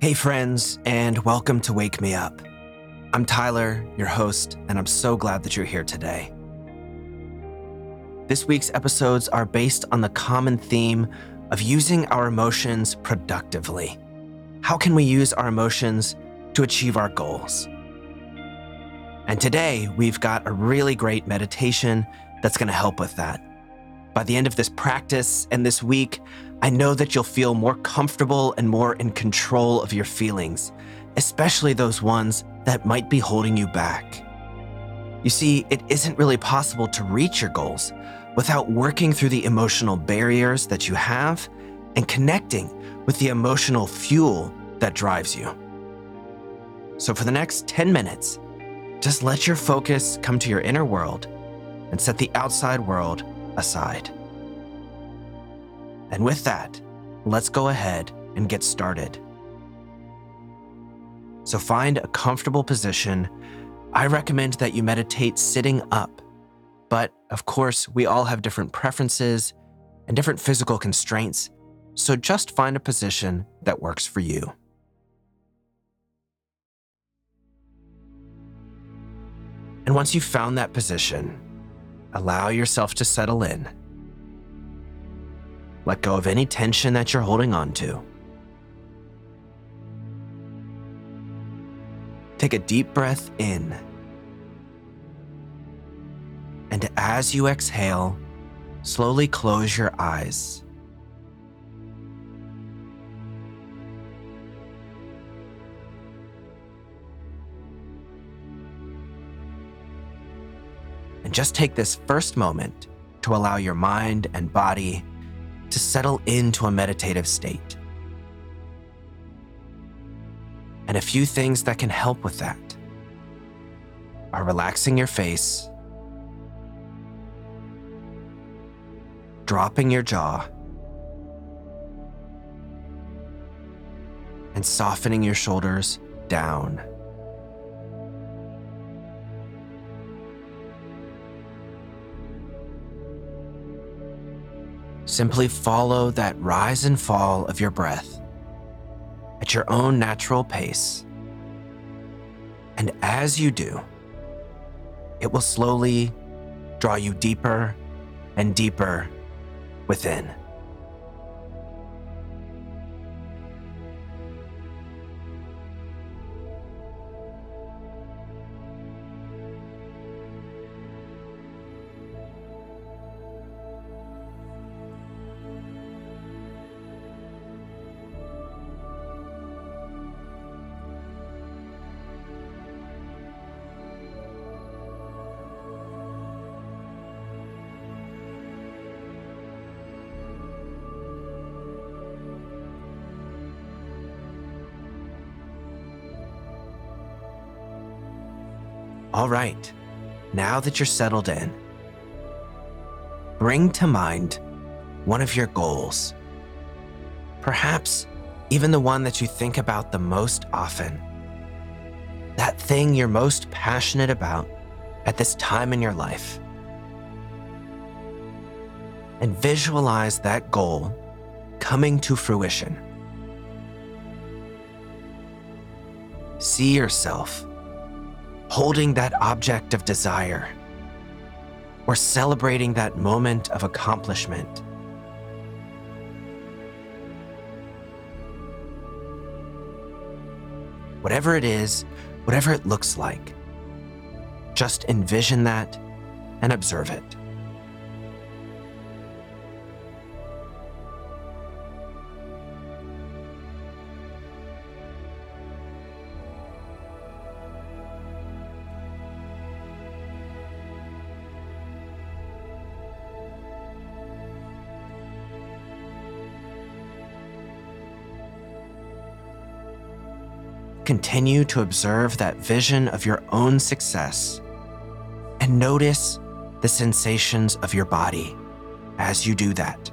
Hey, friends, and welcome to Wake Me Up. I'm Tyler, your host, and I'm so glad that you're here today. This week's episodes are based on the common theme of using our emotions productively. How can we use our emotions to achieve our goals? And today, we've got a really great meditation that's going to help with that. By the end of this practice and this week, I know that you'll feel more comfortable and more in control of your feelings, especially those ones that might be holding you back. You see, it isn't really possible to reach your goals without working through the emotional barriers that you have and connecting with the emotional fuel that drives you. So, for the next 10 minutes, just let your focus come to your inner world and set the outside world aside. And with that, let's go ahead and get started. So find a comfortable position. I recommend that you meditate sitting up. But of course, we all have different preferences and different physical constraints, so just find a position that works for you. And once you've found that position, allow yourself to settle in let go of any tension that you're holding on to. Take a deep breath in. And as you exhale, slowly close your eyes. And just take this first moment to allow your mind and body to settle into a meditative state. And a few things that can help with that are relaxing your face, dropping your jaw, and softening your shoulders down. Simply follow that rise and fall of your breath at your own natural pace. And as you do, it will slowly draw you deeper and deeper within. All right, now that you're settled in, bring to mind one of your goals. Perhaps even the one that you think about the most often. That thing you're most passionate about at this time in your life. And visualize that goal coming to fruition. See yourself holding that object of desire, or celebrating that moment of accomplishment. Whatever it is, whatever it looks like, just envision that and observe it. Continue to observe that vision of your own success and notice the sensations of your body as you do that.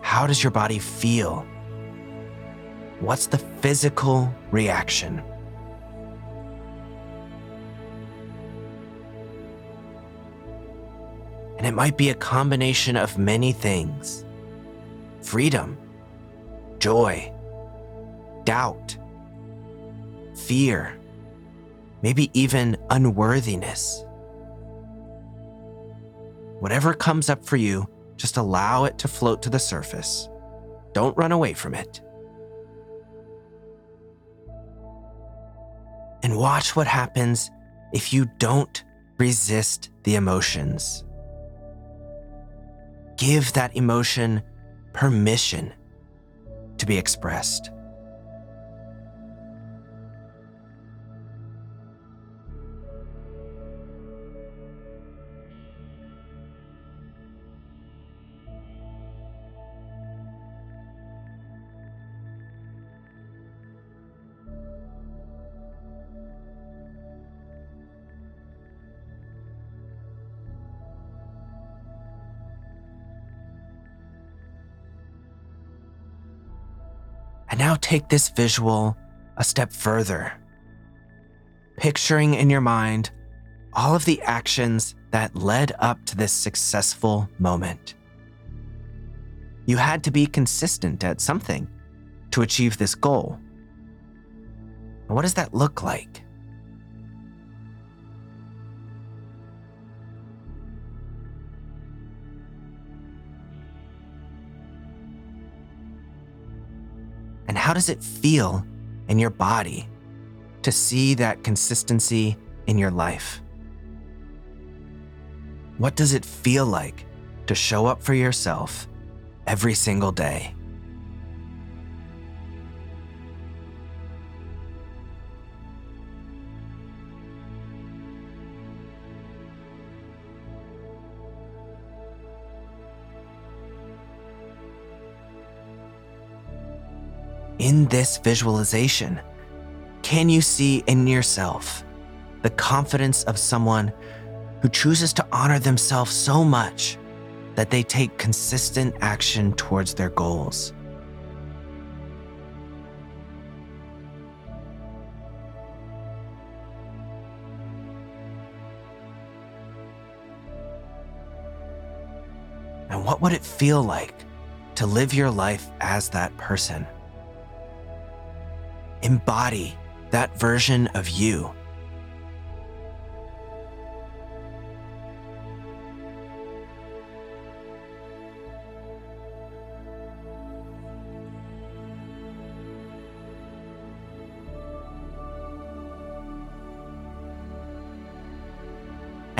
How does your body feel? What's the physical reaction? And it might be a combination of many things freedom, joy, doubt, fear, maybe even unworthiness. Whatever comes up for you, just allow it to float to the surface. Don't run away from it. And watch what happens if you don't resist the emotions. Give that emotion permission to be expressed. And now take this visual a step further, picturing in your mind all of the actions that led up to this successful moment. You had to be consistent at something to achieve this goal. what does that look like? How does it feel in your body to see that consistency in your life? What does it feel like to show up for yourself every single day? In this visualization, can you see in yourself the confidence of someone who chooses to honor themselves so much that they take consistent action towards their goals? And what would it feel like to live your life as that person? Embody that version of you.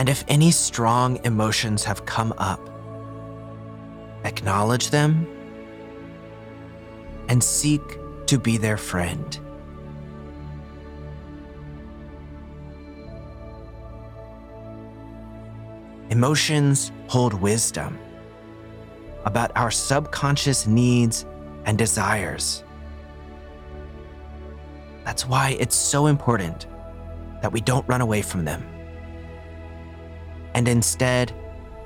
And if any strong emotions have come up, acknowledge them and seek to be their friend. Emotions hold wisdom about our subconscious needs and desires. That's why it's so important that we don't run away from them. And instead,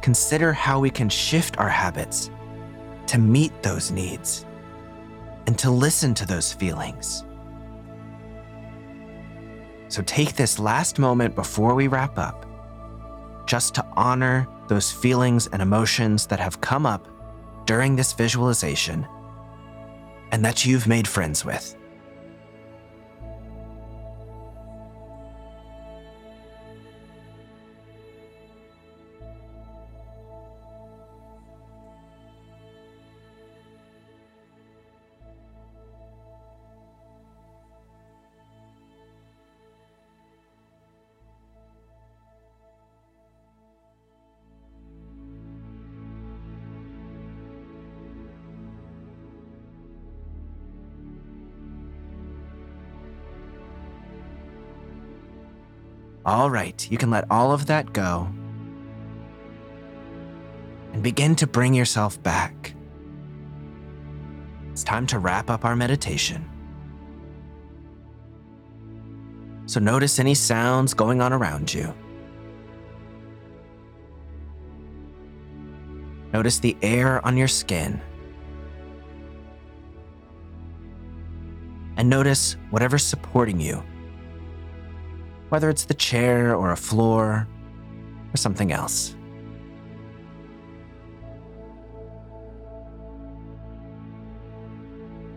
consider how we can shift our habits to meet those needs and to listen to those feelings. So take this last moment before we wrap up just to honor those feelings and emotions that have come up during this visualization and that you've made friends with. All right, you can let all of that go and begin to bring yourself back. It's time to wrap up our meditation. So notice any sounds going on around you. Notice the air on your skin. And notice whatever's supporting you whether it's the chair or a floor or something else.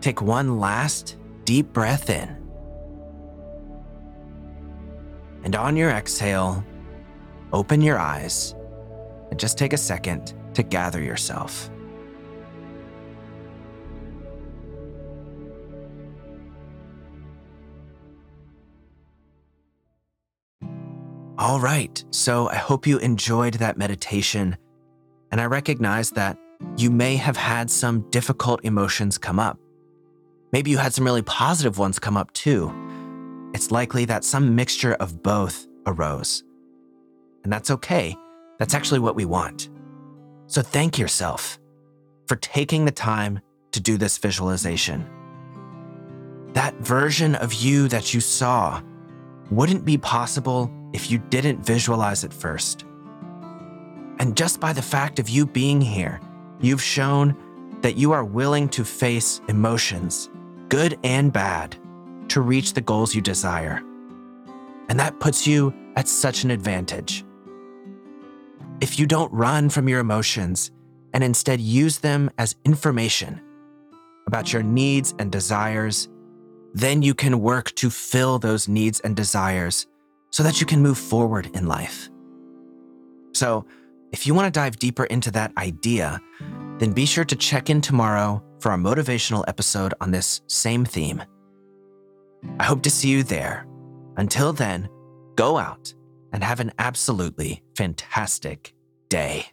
Take one last deep breath in. And on your exhale, open your eyes and just take a second to gather yourself. All right, so I hope you enjoyed that meditation, and I recognize that you may have had some difficult emotions come up. Maybe you had some really positive ones come up too. It's likely that some mixture of both arose. And that's okay. That's actually what we want. So thank yourself for taking the time to do this visualization. That version of you that you saw wouldn't be possible if you didn't visualize it first. And just by the fact of you being here, you've shown that you are willing to face emotions, good and bad, to reach the goals you desire. And that puts you at such an advantage. If you don't run from your emotions and instead use them as information about your needs and desires, then you can work to fill those needs and desires so that you can move forward in life. So, if you want to dive deeper into that idea, then be sure to check in tomorrow for our motivational episode on this same theme. I hope to see you there. Until then, go out and have an absolutely fantastic day.